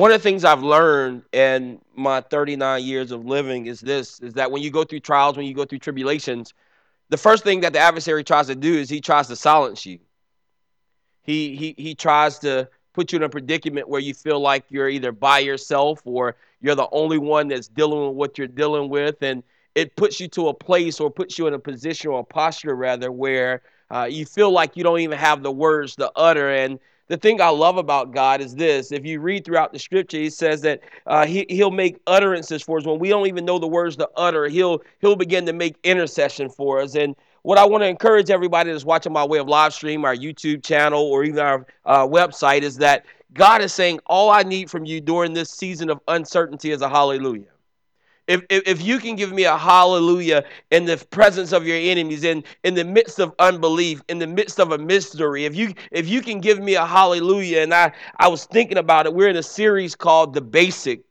one of the things I've learned in my 39 years of living is this is that when you go through trials, when you go through tribulations, the first thing that the adversary tries to do is he tries to silence you. He he he tries to put you in a predicament where you feel like you're either by yourself or you're the only one that's dealing with what you're dealing with and it puts you to a place or puts you in a position or a posture rather where uh, you feel like you don't even have the words to utter and the thing I love about God is this. If you read throughout the scripture, he says that uh, he, he'll make utterances for us. When we don't even know the words to utter, he'll, he'll begin to make intercession for us. And what I want to encourage everybody that's watching my way of live stream, our YouTube channel, or even our uh, website is that God is saying, All I need from you during this season of uncertainty is a hallelujah. If, if, if, you can give me a hallelujah in the presence of your enemies, in, in the midst of unbelief, in the midst of a mystery, if you if you can give me a hallelujah, and I, I was thinking about it, we're in a series called The Basics.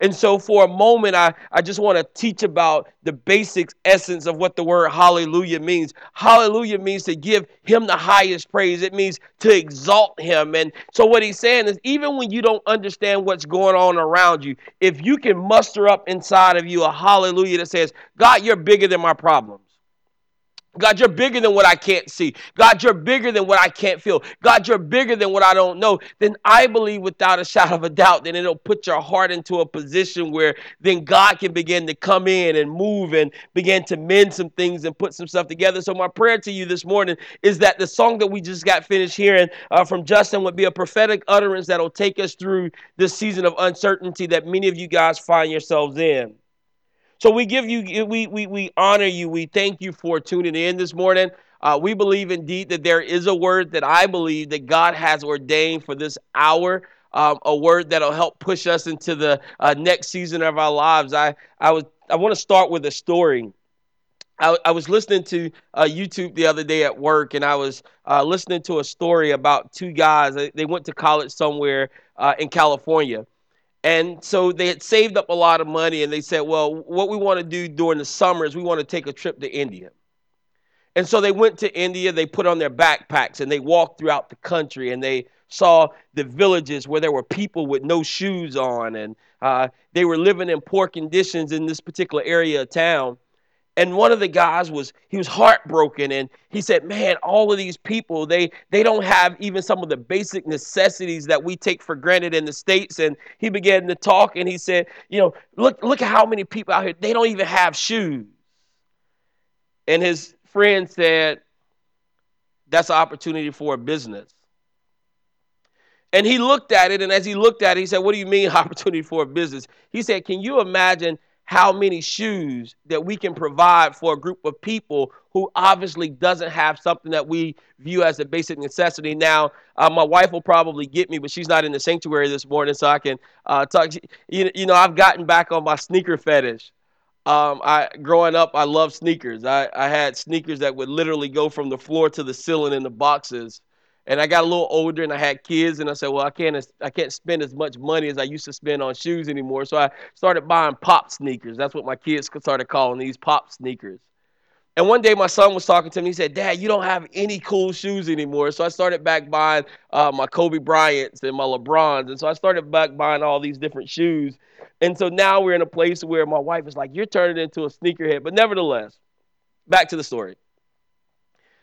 And so, for a moment, I, I just want to teach about the basic essence of what the word hallelujah means. Hallelujah means to give him the highest praise, it means to exalt him. And so, what he's saying is, even when you don't understand what's going on around you, if you can muster up inside of you a hallelujah that says, God, you're bigger than my problem. God, you're bigger than what I can't see. God, you're bigger than what I can't feel. God, you're bigger than what I don't know. Then I believe without a shadow of a doubt, then it'll put your heart into a position where then God can begin to come in and move and begin to mend some things and put some stuff together. So, my prayer to you this morning is that the song that we just got finished hearing uh, from Justin would be a prophetic utterance that'll take us through this season of uncertainty that many of you guys find yourselves in. So we give you, we, we, we honor you. We thank you for tuning in this morning. Uh, we believe indeed that there is a word that I believe that God has ordained for this hour. Um, a word that'll help push us into the uh, next season of our lives. I, I was I want to start with a story. I, I was listening to uh, YouTube the other day at work, and I was uh, listening to a story about two guys. They, they went to college somewhere uh, in California, and so they had saved up a lot of money and they said, well, what we want to do during the summer is we want to take a trip to India. And so they went to India, they put on their backpacks and they walked throughout the country and they saw the villages where there were people with no shoes on and uh, they were living in poor conditions in this particular area of town and one of the guys was he was heartbroken and he said man all of these people they they don't have even some of the basic necessities that we take for granted in the states. And he began to talk and he said you know look look at how many people out here they don't even have shoes. And his friend said that's an opportunity for a business. And he looked at it and as he looked at it he said what do you mean opportunity for a business? He said can you imagine how many shoes that we can provide for a group of people who obviously doesn't have something that we view as a basic necessity. Now, uh, my wife will probably get me, but she's not in the sanctuary this morning, so I can uh, talk. You, you know, I've gotten back on my sneaker fetish. Um, I growing up, I loved sneakers. I, I had sneakers that would literally go from the floor to the ceiling in the boxes and I got a little older and I had kids and I said, well, I can't I can't spend as much money as I used to spend on shoes anymore. So I started buying pop sneakers. That's what my kids started calling these pop sneakers. And one day my son was talking to me. He said, Dad, you don't have any cool shoes anymore. So I started back buying uh, my Kobe Bryants and my LeBrons. And so I started back buying all these different shoes. And so now we're in a place where my wife is like, You're turning into a sneakerhead. But nevertheless, back to the story.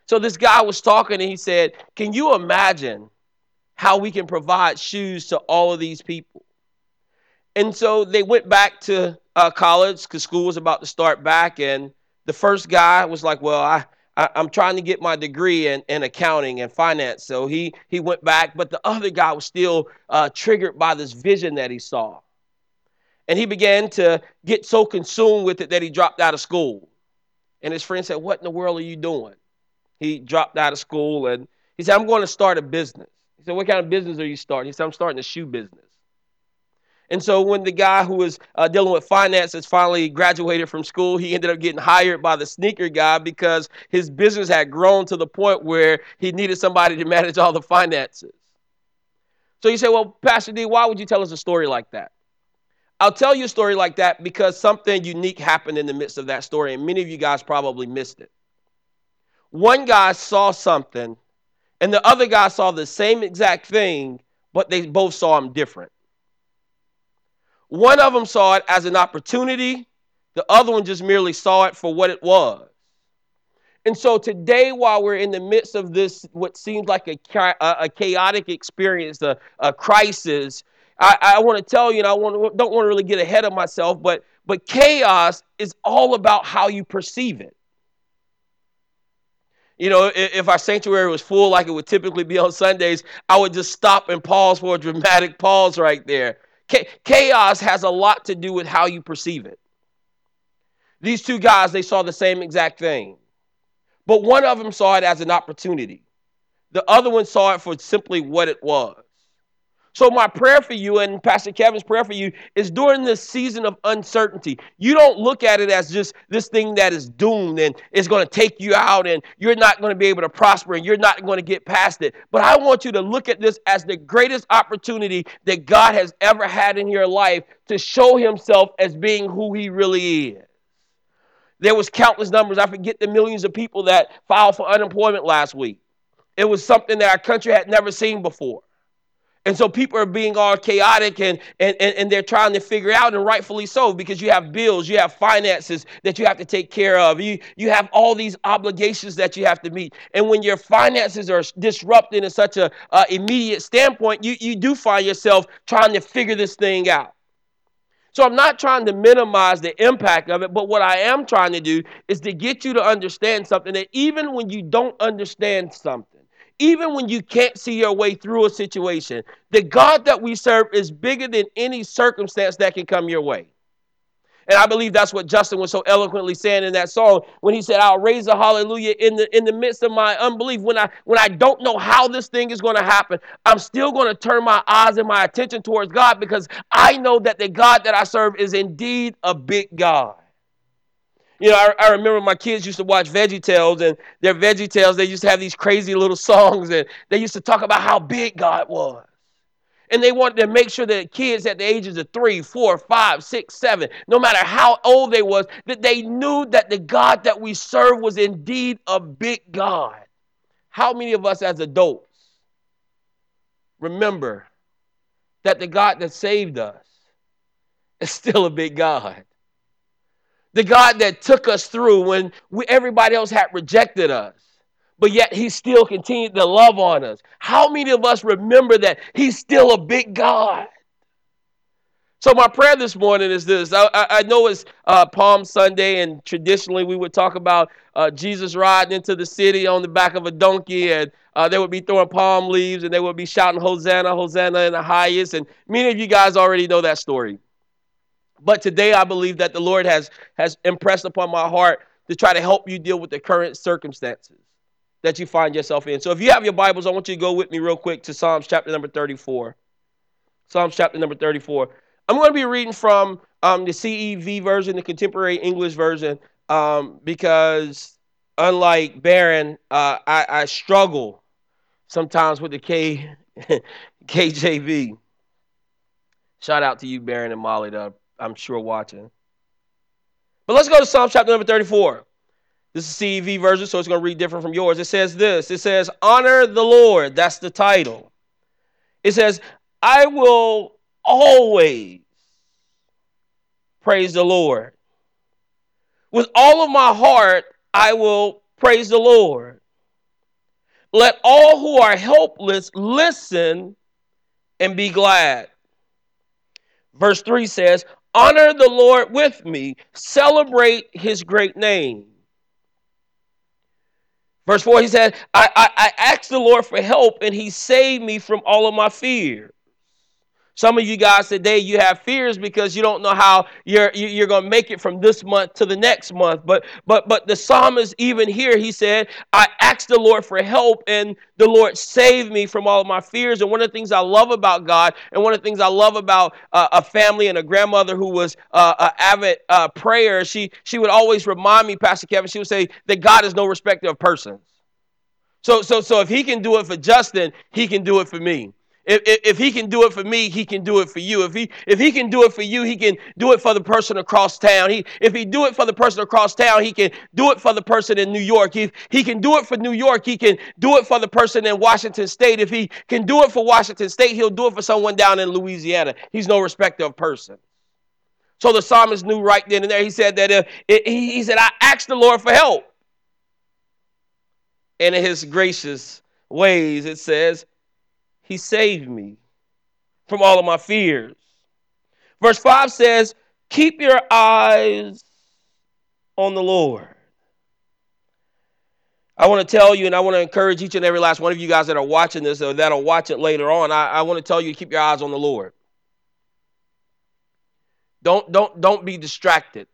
So this guy was talking and he said, Can you imagine how we can provide shoes to all of these people? And so they went back to uh, college because school was about to start back. And the first guy was like, Well, I, I, am trying to get my degree in, in accounting and finance. So he, he went back. But the other guy was still uh, triggered by this vision that he saw. And he began to get so consumed with it that he dropped out of school. And his friend said, What in the world are you doing? He dropped out of school and he said, I'm going to start a business. He said, What kind of business are you starting? He said, I'm starting a shoe business. And so when the guy who was uh, dealing with finances finally graduated from school, he ended up getting hired by the sneaker guy because his business had grown to the point where he needed somebody to manage all the finances. So you say, well, Pastor D, why would you tell us a story like that? I'll tell you a story like that because something unique happened in the midst of that story, and many of you guys probably missed it one guy saw something and the other guy saw the same exact thing, but they both saw him different. One of them saw it as an opportunity, the other one just merely saw it for what it was. And so today, while we're in the midst of this, what seems like a, a chaotic experience, a, a crisis, I, I want to tell you, and I want, don't want to really get ahead of myself, but, but chaos is all about how you perceive it. You know, if our sanctuary was full like it would typically be on Sundays, I would just stop and pause for a dramatic pause right there. Chaos has a lot to do with how you perceive it. These two guys, they saw the same exact thing. But one of them saw it as an opportunity. The other one saw it for simply what it was. So, my prayer for you and Pastor Kevin's prayer for you is during this season of uncertainty, you don't look at it as just this thing that is doomed and it's going to take you out and you're not going to be able to prosper and you're not going to get past it. But I want you to look at this as the greatest opportunity that God has ever had in your life to show himself as being who he really is. There was countless numbers. I forget the millions of people that filed for unemployment last week. It was something that our country had never seen before. And so people are being all chaotic and, and, and, and, they're trying to figure out, and rightfully so, because you have bills, you have finances that you have to take care of, you, you have all these obligations that you have to meet. And when your finances are disrupted in such a uh, immediate standpoint, you, you do find yourself trying to figure this thing out. So I'm not trying to minimize the impact of it, but what I am trying to do is to get you to understand something that even when you don't understand something, even when you can't see your way through a situation, the God that we serve is bigger than any circumstance that can come your way. And I believe that's what Justin was so eloquently saying in that song when he said, I'll raise a hallelujah in the in the midst of my unbelief. When I when I don't know how this thing is going to happen, I'm still going to turn my eyes and my attention towards God because I know that the God that I serve is indeed a big God. You know, I, I remember my kids used to watch Veggie Tales, and their Veggie Tales, they used to have these crazy little songs, and they used to talk about how big God was. And they wanted to make sure that kids at the ages of three, four, five, six, seven, no matter how old they was, that they knew that the God that we serve was indeed a big God. How many of us as adults remember that the God that saved us is still a big God? The God that took us through when we, everybody else had rejected us but yet he still continued to love on us. How many of us remember that he's still a big God? So my prayer this morning is this. I, I, know it's uh, Palm Sunday, and traditionally we would talk about uh, Jesus riding into the city on the back of a donkey, and uh, they would be throwing palm leaves, and they would be shouting Hosanna, Hosanna in the highest. And many of you guys already know that story. But today I believe that the Lord has has impressed upon my heart to try to help you deal with the current circumstances that you find yourself in. So if you have your Bibles, I want you to go with me real quick to Psalms chapter number 34. Psalms chapter number 34. I'm going to be reading from um, the CEV version, the contemporary English version, um, because unlike Barron, uh, I, I, struggle sometimes with the K, KJV. Shout out to you, Barron and Molly, that I'm sure watching. But let's go to Psalm chapter number 34. This is CEV version, so it's going to read different from yours. It says this it says, Honor the Lord. That's the title. It says, I will always praise the Lord. With all of my heart, I will praise the Lord. Let all who are helpless listen and be glad. Verse 3 says, Honor the Lord with me, celebrate his great name. Verse 4, he said, I, I, I asked the Lord for help, and he saved me from all of my fears. Some of you guys today, you have fears because you don't know how you're you're going to make it from this month to the next month. But but but the psalmist even here, he said, "I asked the Lord for help, and the Lord saved me from all of my fears." And one of the things I love about God, and one of the things I love about uh, a family and a grandmother who was uh, an avid uh, prayer, she she would always remind me, Pastor Kevin, she would say that God is no respecter of persons. So so so if He can do it for Justin, He can do it for me. If, if, if, he can do it for me, he can do it for you. If he if he can do it for you, he can do it for the person across town. He if he do it for the person across town, he can do it for the person in New York. If he can do it for New York, he can do it for the person in Washington State. If he can do it for Washington State, he'll do it for someone down in Louisiana. He's no respecter of persons. So the psalmist knew right then and there. He said that uh, it, he, he said, I asked the Lord for help. And in his gracious ways, it says, He saved me from all of my fears. Verse 5 says, Keep your eyes on the Lord. I want to tell you, and I want to encourage each and every last one of you guys that are watching this or that'll watch it later on. I, I want to tell you to keep your eyes on the Lord. Don't, don't, don't be distracted.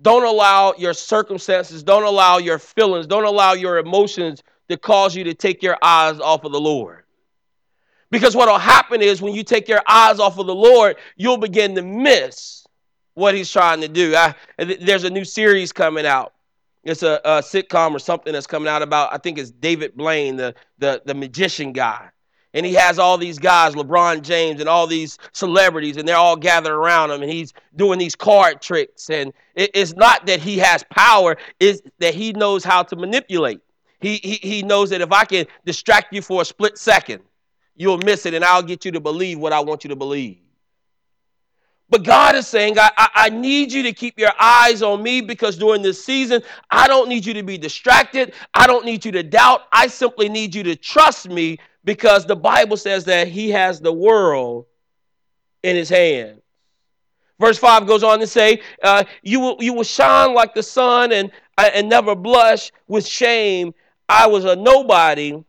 Don't allow your circumstances, don't allow your feelings, don't allow your emotions to cause you to take your eyes off of the Lord. Because what will happen is when you take your eyes off of the Lord, you'll begin to miss what He's trying to do. I, there's a new series coming out. It's a, a sitcom or something that's coming out about, I think it's David Blaine, the, the, the magician guy and he has all these guys, LeBron James, and all these celebrities, and they're all gathered around him, and he's doing these card tricks. And it's not that he has power; it's that he knows how to manipulate. He, he he knows that if I can distract you for a split second, you'll miss it, and I'll get you to believe what I want you to believe. But God is saying, I, I, I, need you to keep your eyes on me because during this season, I don't need you to be distracted. I don't need you to doubt. I simply need you to trust me because the Bible says that he has the world in his hand. Verse 5 goes on to say, uh, you, will, you will shine like the sun and, uh, and never blush with shame. I was a nobody,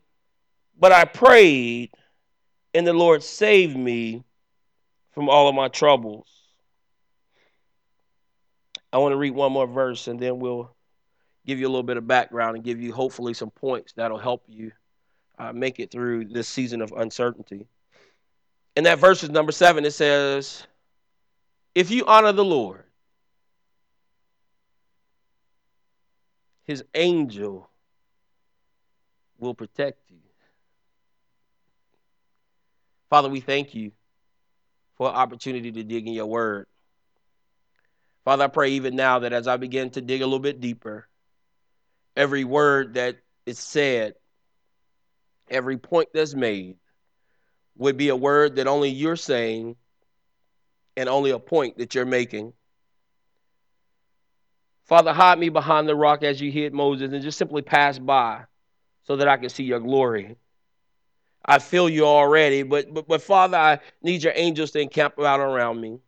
but I prayed, and the Lord saved me from all of my troubles. I want to read one more verse, and then we'll give you a little bit of background and give you hopefully some points that'll help you uh, make it through this season of uncertainty. And that verse is number seven. It says, If you honor the Lord, his angel will protect you. Father, we thank you for an opportunity to dig in your word. Father, I pray even now that as I begin to dig a little bit deeper, every word that is said every point that's made would be a word that only you're saying and only a point that you're making. Father, hide me behind the rock as you hid Moses and just simply pass by so that I can see your glory. I feel you already, but, but, but Father, I need your angels to encamp out around me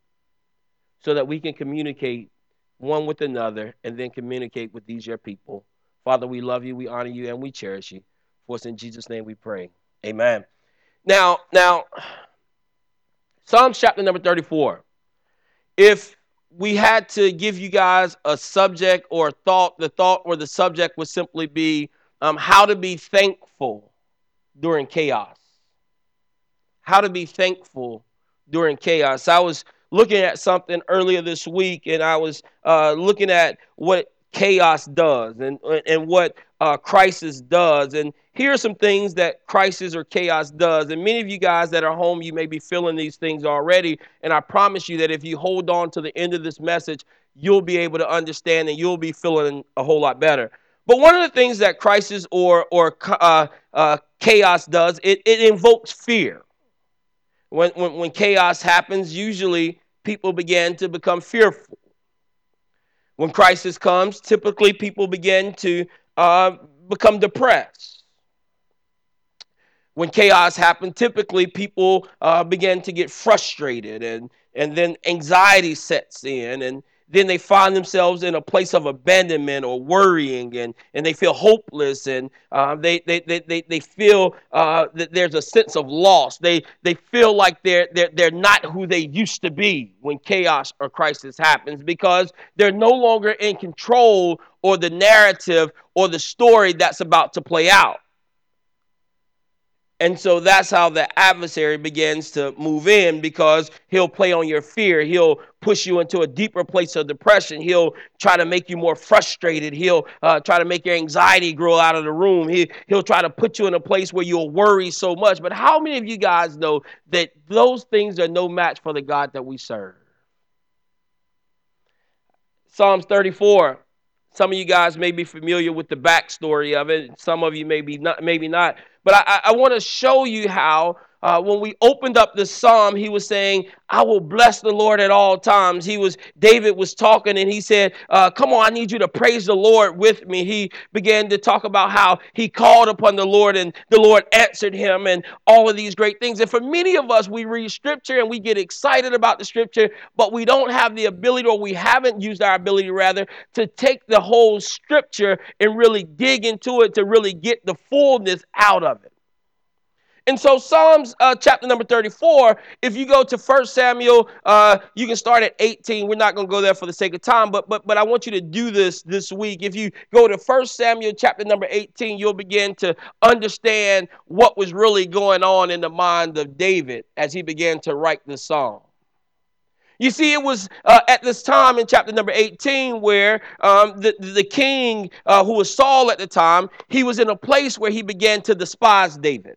so that we can communicate one with another and then communicate with these your people. Father, we love you, we honor you, and we cherish you. For us in Jesus' name we pray. Amen. Now, now, Psalms chapter number 34. If we had to give you guys a subject or a thought, the thought or the subject would simply be um, how to be thankful during chaos. How to be thankful during chaos. I was looking at something earlier this week and I was uh, looking at what chaos does and, and what uh, crisis does. And here are some things that crisis or chaos does. And many of you guys that are home, you may be feeling these things already. And I promise you that if you hold on to the end of this message, you'll be able to understand and you'll be feeling a whole lot better. But one of the things that crisis or, or uh, uh, chaos does, it, it invokes fear. When, when, when chaos happens, usually people begin to become fearful. When crisis comes, typically people begin to uh, become depressed. When chaos happens, typically people uh, begin to get frustrated and, and then anxiety sets in and then they find themselves in a place of abandonment or worrying and, and they feel hopeless and uh, they, they, they, they, they feel uh, that there's a sense of loss. They, they feel like they're, they're, they're not who they used to be when chaos or crisis happens because they're no longer in control or the narrative or the story that's about to play out. And so that's how the adversary begins to move in because he'll play on your fear. He'll push you into a deeper place of depression. He'll try to make you more frustrated. He'll uh, try to make your anxiety grow out of the room. He, he'll try to put you in a place where you'll worry so much. But how many of you guys know that those things are no match for the God that we serve? Psalms 34 some of you guys may be familiar with the backstory of it. Some of you maybe not, maybe not. But I, I want to show you how uh, when we opened up the psalm, he was saying, I will bless the Lord at all times. He was, David was talking and he said, uh, Come on, I need you to praise the Lord with me. He began to talk about how he called upon the Lord and the Lord answered him and all of these great things. And for many of us, we read scripture and we get excited about the scripture, but we don't have the ability, or we haven't used our ability rather, to take the whole scripture and really dig into it to really get the fullness out of it. And so, Psalms uh, chapter number 34, if you go to 1 Samuel, uh, you can start at 18. We're not going to go there for the sake of time, but, but, but I want you to do this this week. If you go to 1 Samuel chapter number 18, you'll begin to understand what was really going on in the mind of David as he began to write this song. You see, it was uh, at this time in chapter number 18 where um, the, the king, uh, who was Saul at the time, he was in a place where he began to despise David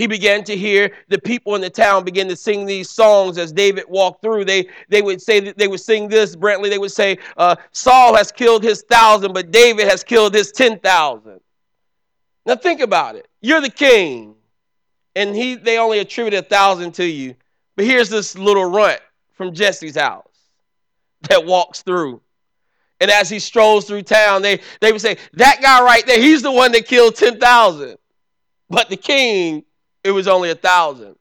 he began to hear the people in the town begin to sing these songs as David walked through. They, they would say that they would sing this, Brantley. They would say, uh, Saul has killed his thousand, but David has killed his ten thousand. Now think about it. You're the king, and he they only attributed a thousand to you. But here's this little runt from Jesse's house that walks through. And as he strolls through town, they, they would say, That guy right there, he's the one that killed 10,000. But the king it was only a thousand.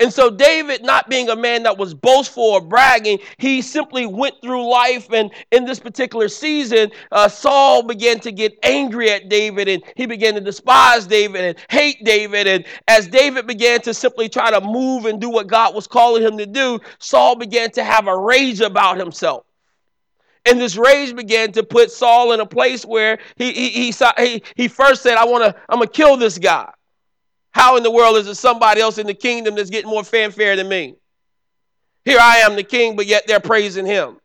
And so, David, not being a man that was boastful or bragging, he simply went through life. And in this particular season, uh, Saul began to get angry at David and he began to despise David and hate David. And as David began to simply try to move and do what God was calling him to do, Saul began to have a rage about himself. And this rage began to put Saul in a place where he, he, he, he, he first said, I want to, I'm going to kill this guy. How in the world is there somebody else in the kingdom that's getting more fanfare than me? Here I am, the king, but yet they're praising him.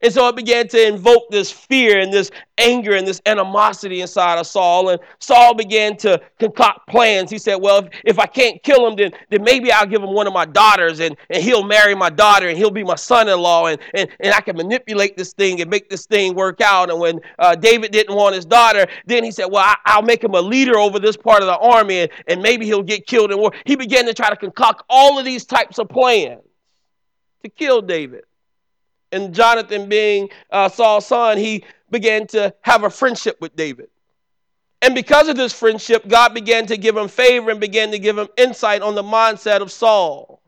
And so it began to invoke this fear and this anger and this animosity inside of Saul. And Saul began to concoct plans. He said, Well, if, if I can't kill him, then, then maybe I'll give him one of my daughters and, and he'll marry my daughter and he'll be my son in law. And, and, and I can manipulate this thing and make this thing work out. And when uh, David didn't want his daughter, then he said, Well, I, will make him a leader over this part of the army and, and maybe he'll get killed in war. He began to try to concoct all of these types of plans to kill David and Jonathan being uh, Saul's son, he began to have a friendship with David. And because of this friendship, God began to give him favor and began to give him insight on the mindset of Saul.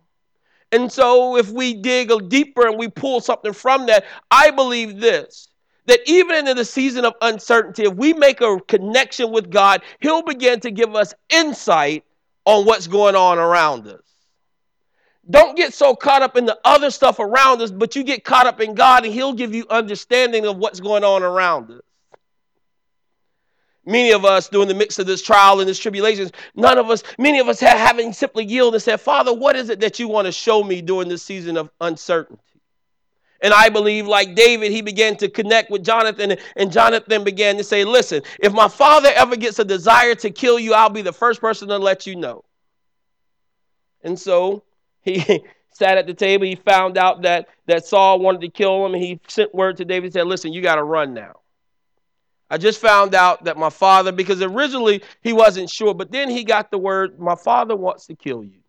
And so, if we dig a deeper and we pull something from that, I believe this that even in the season of uncertainty, if we make a connection with God, He'll begin to give us insight on what's going on around us. Don't get so caught up in the other stuff around us, but you get caught up in God and He'll give you understanding of what's going on around us. Many of us, during the mix of this trial and this tribulations, none of us, many of us have, having simply yielded and said, Father, what is it that you want to show me during this season of uncertainty? And I believe, like David, he began to connect with Jonathan, and Jonathan began to say, Listen, if my father ever gets a desire to kill you, I'll be the first person to let you know. And so he sat at the table. He found out that, that Saul wanted to kill him, and he sent word to David and said, Listen, you got to run now. I just found out that my father, because originally he wasn't sure, but then he got the word, My father wants to kill you.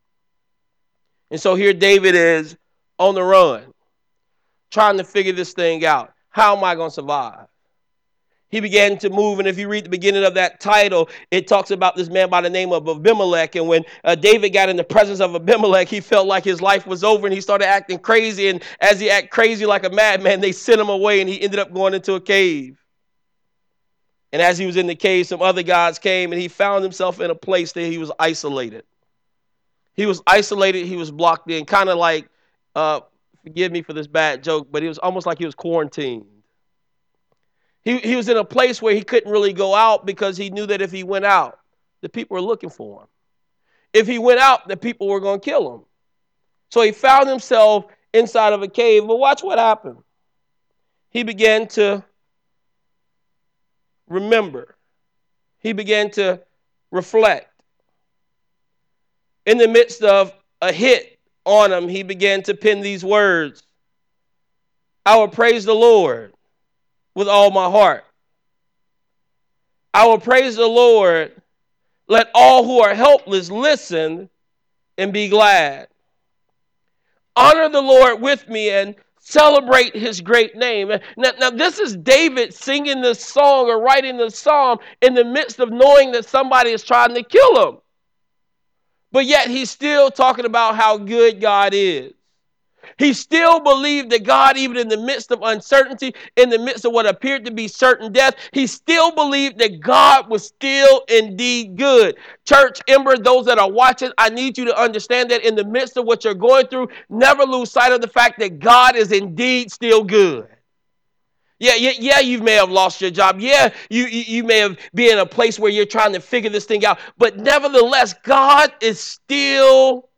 And so here David is on the run, trying to figure this thing out. How am I going to survive? He began to move. And if you read the beginning of that title, it talks about this man by the name of Abimelech. And when uh, David got in the presence of Abimelech, he felt like his life was over and he started acting crazy. And as he acted crazy like a madman, they sent him away and he ended up going into a cave. And as he was in the cave, some other gods came and he found himself in a place that he was isolated. He was isolated, he was blocked in, kind of like, uh, forgive me for this bad joke, but it was almost like he was quarantined. He, he was in a place where he couldn't really go out because he knew that if he went out, the people were looking for him. If he went out, the people were going to kill him. So he found himself inside of a cave. But watch what happened. He began to remember, he began to reflect. In the midst of a hit on him, he began to pen these words I will praise the Lord with all my heart. I will praise the Lord Let all who are helpless listen and be glad. Honor the Lord with me and celebrate his great name. Now, now, this is David singing this song or writing this psalm in the midst of knowing that somebody is trying to kill him. But yet he's still talking about how good God is. He still believed that God, even in the midst of uncertainty, in the midst of what appeared to be certain death, he still believed that God was still indeed good. Church, Ember, those that are watching, I need you to understand that in the midst of what you're going through, never lose sight of the fact that God is indeed still good. Yeah, yeah, yeah, you may have lost your job. Yeah, you, you, may have been in a place where you're trying to figure this thing out. But nevertheless, God is still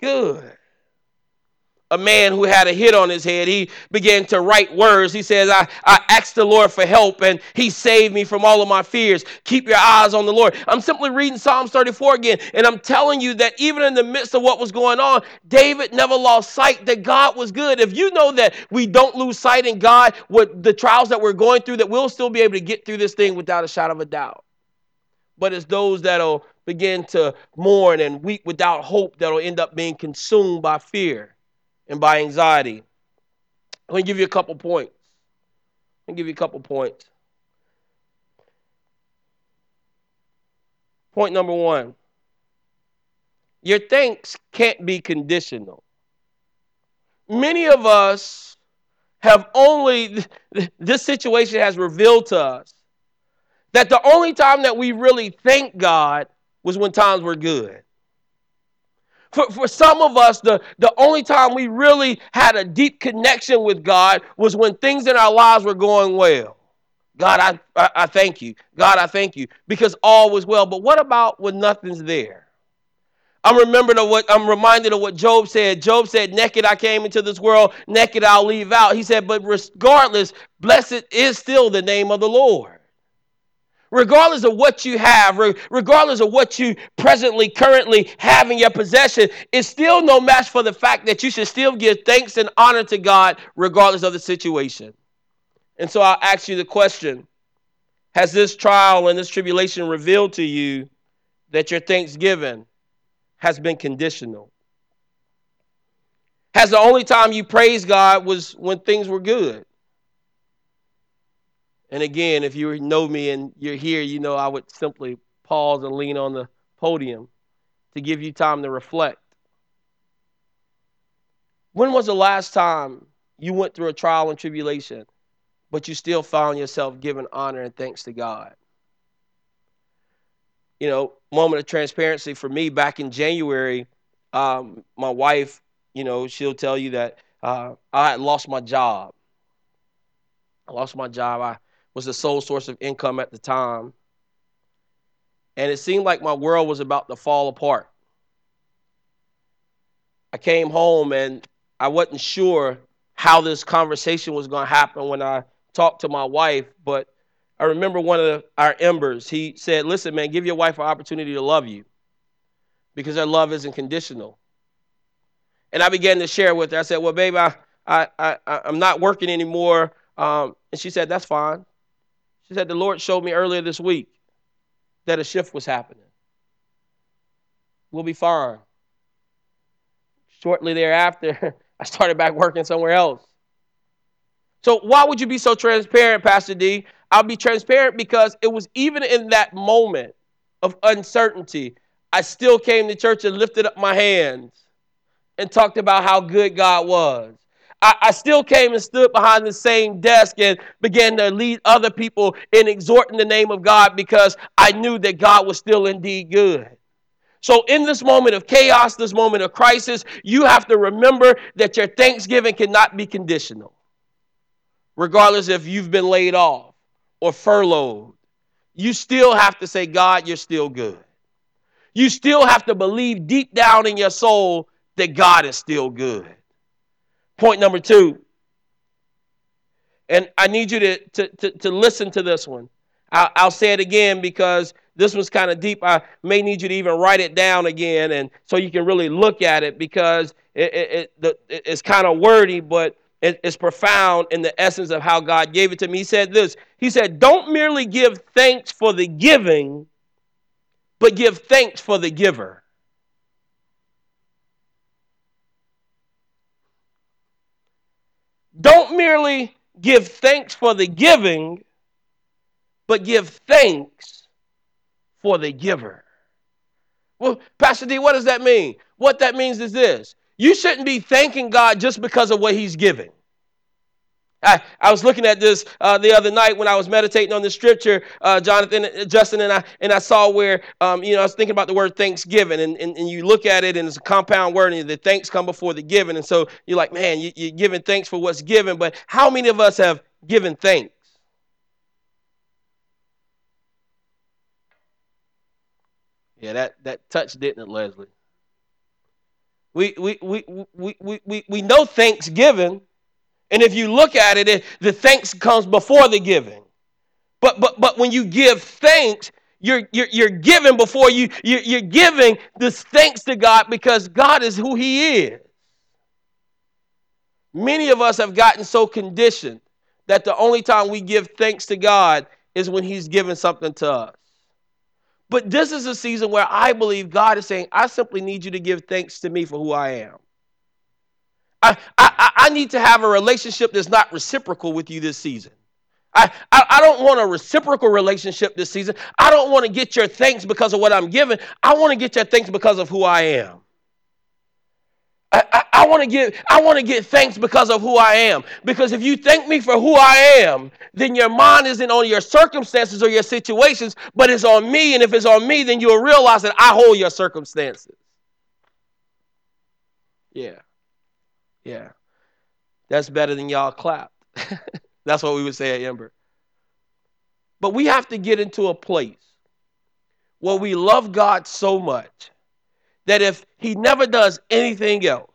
good a man who had a hit on his head. He began to write words. He says, I, I asked the Lord for help and he saved me from all of my fears. Keep your eyes on the Lord. I'm simply reading Psalms 34 again, and I'm telling you that even in the midst of what was going on, David never lost sight that God was good. If you know that we don't lose sight in God, what the trials that we're going through, that we'll still be able to get through this thing without a shadow of a doubt. But it's those that'll begin to mourn and weep without hope that'll end up being consumed by fear and by anxiety. I'm going to give you a couple points. Going to give you a couple points. Point number one your thanks can't be conditional. Many of us have only, this situation has revealed to us that the only time that we really thank God was when times were good. For, for some of us, the, the only time we really had a deep connection with God was when things in our lives were going well. God, I, I, I thank you. God, I thank you. Because all was well. But what about when nothing's there? I'm remembered of what I'm reminded of what Job said. Job said, Naked I came into this world, naked I'll leave out. He said, But regardless, blessed is still the name of the Lord regardless of what you have, regardless of what you presently, currently have in your possession, is still no match for the fact that you should still give thanks and honor to God regardless of the situation. And so I'll ask you the question Has this trial and this tribulation revealed to you that your thanksgiving has been conditional? Has the only time you praised God was when things were good? And again, if you know me and you're here, you know I would simply pause and lean on the podium to give you time to reflect. When was the last time you went through a trial and tribulation, but you still found yourself giving honor and thanks to God? You know, moment of transparency for me back in January, um, my wife, you know, she'll tell you that uh, I lost my job. I lost my job. I was the sole source of income at the time. And it seemed like my world was about to fall apart. I came home and I wasn't sure how this conversation was going to happen when I talked to my wife, but I remember one of the, our embers, he said, Listen, man, give your wife an opportunity to love you because her love isn't conditional. And I began to share with her. I said, Well, baby, I, I, I, I'm not working anymore. Um, and she said, That's fine. She said, The Lord showed me earlier this week that a shift was happening. We'll be fine. Shortly thereafter, I started back working somewhere else. So, why would you be so transparent, Pastor D? I'll be transparent because it was even in that moment of uncertainty, I still came to church and lifted up my hands and talked about how good God was. I, I still came and stood behind the same desk and began to lead other people in exhorting the name of God because I knew that God was still indeed good. So, in this moment of chaos, this moment of crisis, you have to remember that your thanksgiving cannot be conditional. Regardless if you've been laid off or furloughed, you still have to say, God, you're still good. You still have to believe deep down in your soul that God is still good. Point number two, and I need you to, to, to, to listen to this one. I'll, I'll, say it again because this was kind of deep. I may need you to even write it down again, and so you can really look at it because it, it, it, it's kind of wordy, but it's profound in the essence of how God gave it to me. He said this He said, Don't merely give thanks for the giving, but give thanks for the giver. Don't merely give thanks for the giving, but give thanks for the giver. Well, Pastor D, what does that mean? What that means is this you shouldn't be thanking God just because of what He's giving. I, I was looking at this uh, the other night when I was meditating on the scripture, uh, Jonathan, Justin, and I, and I saw where, um, you know, I was thinking about the word thanksgiving, and, and, and you look at it, and it's a compound word, and the thanks come before the giving. And so you're like, man, you, you're giving thanks for what's given, but how many of us have given thanks? Yeah, that, that touch didn't it, Leslie? We, we, we, we, we, we, we know thanksgiving, and if you look at it, it, the thanks comes before the giving. But but but when you give thanks, you're you're, you're giving before you you're, you're giving this thanks to God because God is who He is. Many of us have gotten so conditioned that the only time we give thanks to God is when He's given something to us. But this is a season where I believe God is saying, I simply need you to give thanks to me for who I am. I, I, I need to have a relationship that's not reciprocal with you this season. I, I, I, don't want a reciprocal relationship this season. I don't want to get your thanks because of what I'm giving. I want to get your thanks because of who I am. I, I, I want to give I want to get thanks because of who I am. Because if you thank me for who I am, then your mind isn't on your circumstances or your situations, but it's on me. And if it's on me, then you'll realize that I hold your circumstances. Yeah. Yeah. That's better than y'all clapped. That's what we would say at Ember. But we have to get into a place where we love God so much that if He never does anything else,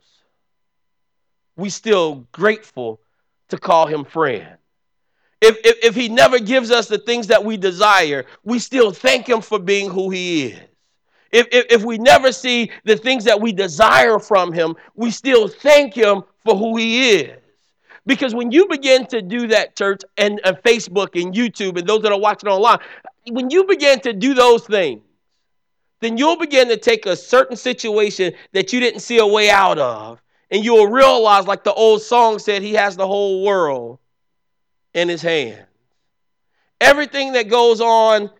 we still grateful to call Him friend. If, if, if He never gives us the things that we desire, we still thank Him for being who He is. If, if, if we never see the things that we desire from Him, we still thank Him for who He is. Because when you begin to do that, church, and, and Facebook and YouTube and those that are watching online, when you begin to do those things, then you'll begin to take a certain situation that you didn't see a way out of, and you'll realize, like the old song said, He has the whole world in His hand. Everything that goes on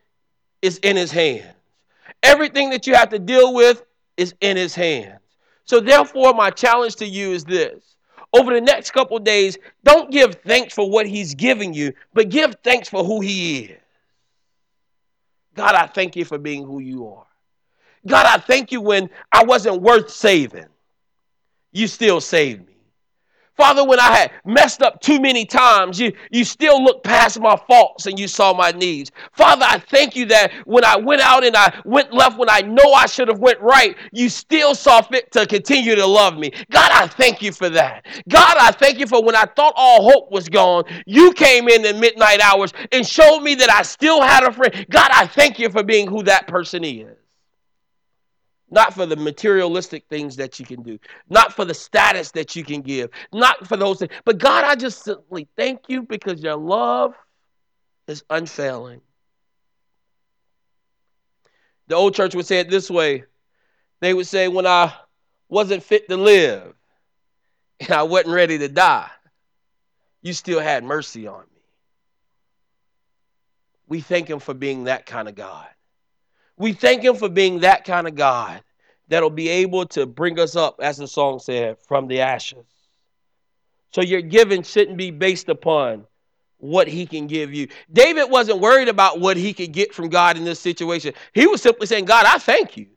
is in His hands. Everything that you have to deal with is in his hands. So, therefore, my challenge to you is this. Over the next couple days, don't give thanks for what he's giving you, but give thanks for who he is. God, I thank you for being who you are. God, I thank you when I wasn't worth saving. You still saved me. Father, when I had messed up too many times, you, you still looked past my faults and you saw my needs. Father, I thank you that when I went out and I went left when I know I should have went right, you still saw fit to continue to love me. God, I thank you for that. God, I thank you for when I thought all hope was gone, you came in the midnight hours and showed me that I still had a friend. God, I thank you for being who that person is not for the materialistic things that you can do, not for the status that you can give, not for those things. But God, I just simply thank you because your love is unfailing. The old church would say it this way they would say, When I wasn't fit to live and I wasn't ready to die, you still had mercy on me. We thank Him for being that kind of God. We thank Him for being that kind of God that'll be able to bring us up, as the song said, from the ashes. So your giving shouldn't be based upon what he can give you. David wasn't worried about what he could get from God in this situation. He was simply saying, God, I thank you.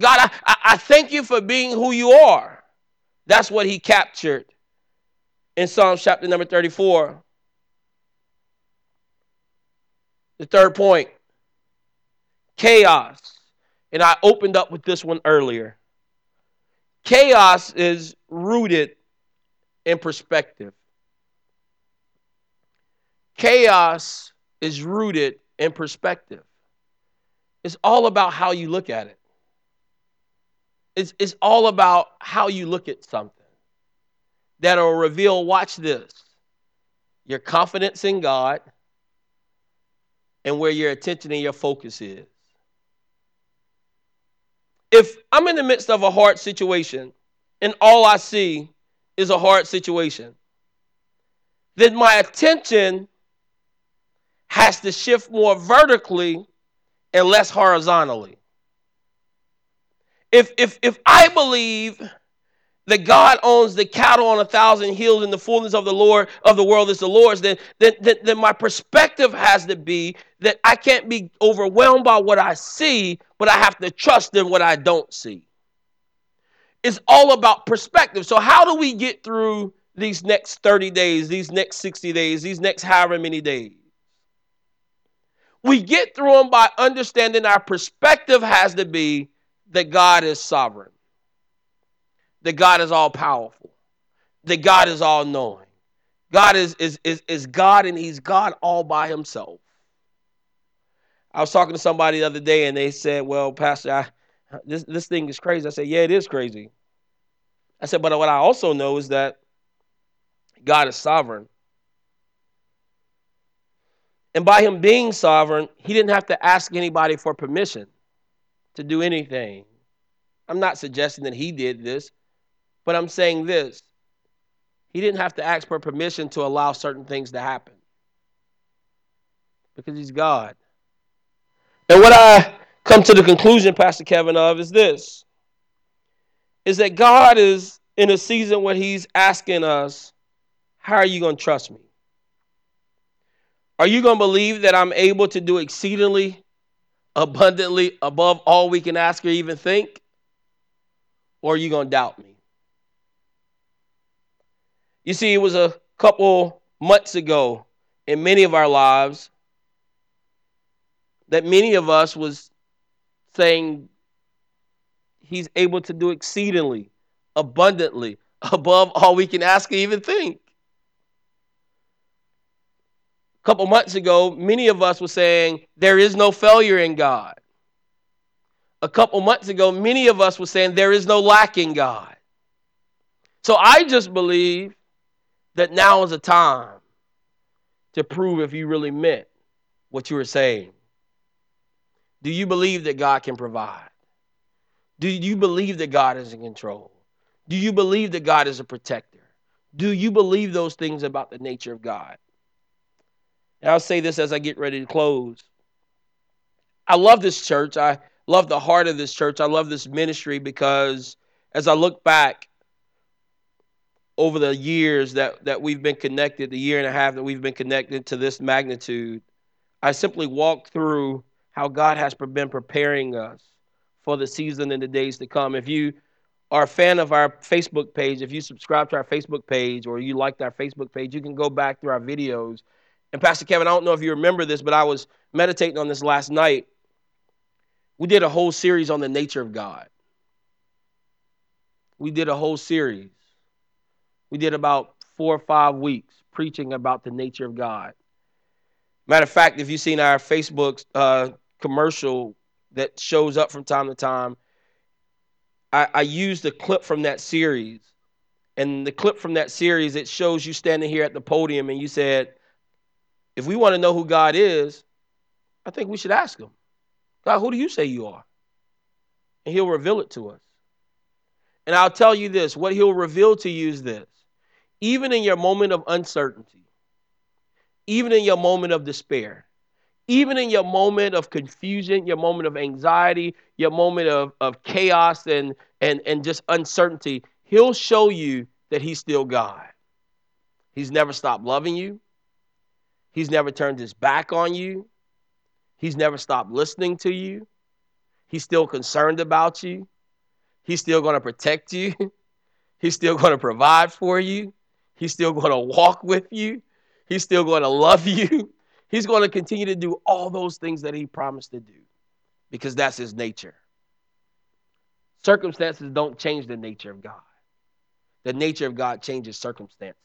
God, I, I, thank you for being who you are. That's what he captured in Psalms chapter number 34. The third point chaos. And I opened up with this one earlier. Chaos is rooted in perspective. Chaos is rooted in perspective. It's all about how you look at it. It's, it's all about how you look at something that'll reveal, watch this, your confidence in God and where your attention and your focus is. If I'm in the midst of a hard situation and all I see is a hard situation, then my attention has to shift more vertically and less horizontally. If if if I believe that God owns the cattle on a thousand hills and the fullness of the Lord of the world is the Lord's, then, then, then, then my perspective has to be that I can't be overwhelmed by what I see, but I have to trust in what I don't see. It's all about perspective. So, how do we get through these next 30 days, these next 60 days, these next however many days? We get through them by understanding our perspective has to be that God is sovereign that God is all powerful, that God is all knowing. God is, is, is, is God and He's God all by Himself. I was talking to somebody the other day and they said, Well, Pastor, I, this, this thing is crazy. I said, Yeah, it is crazy. I said, But what I also know is that God is sovereign. And by Him being sovereign, He didn't have to ask anybody for permission to do anything. I'm not suggesting that He did this. But I'm saying this He didn't have to ask for permission to allow certain things to happen because He's God. And what I come to the conclusion, Pastor Kevin, of is this is that God is in a season where He's asking us, How are you going to trust me? Are you going to believe that I'm able to do exceedingly, abundantly, above all we can ask or even think? Or are you going to doubt me? You see, it was a couple months ago in many of our lives that many of us was saying he's able to do exceedingly, abundantly, above all we can ask or even think. A couple months ago, many of us were saying there is no failure in God. A couple months ago, many of us were saying there is no lack in God. So I just believe that now is a time to prove if you really meant what you were saying. Do you believe that God can provide? Do you believe that God is in control? Do you believe that God is a protector? Do you believe those things about the nature of God? And I'll say this as I get ready to close. I love this church. I love the heart of this church. I love this ministry because as I look back over the years that, that we've been connected, the year and a half that we've been connected to this magnitude, I simply walk through how God has been preparing us for the season and the days to come. If you are a fan of our Facebook page, if you subscribe to our Facebook page or you liked our Facebook page, you can go back through our videos. And Pastor Kevin, I don't know if you remember this, but I was meditating on this last night. We did a whole series on the nature of God. We did a whole series. We did about four or five weeks preaching about the nature of God. Matter of fact, if you've seen our Facebook uh, commercial that shows up from time to time, I, I used a clip from that series. And the clip from that series, it shows you standing here at the podium and you said, if we want to know who God is, I think we should ask him. God, who do you say you are? And he'll reveal it to us. And I'll tell you this what he'll reveal to you is this even in your moment of uncertainty, even in your moment of despair, even in your moment of confusion, your moment of anxiety, your moment of, of chaos and, and, and just uncertainty, He'll show you that He's still God. He's never stopped loving you, He's never turned His back on you, He's never stopped listening to you, He's still concerned about you, He's still going to protect you, He's still going to provide for you. He's still going to walk with you. He's still going to love you. He's going to continue to do all those things that he promised to do because that's his nature. Circumstances don't change the nature of God. The nature of God changes circumstances.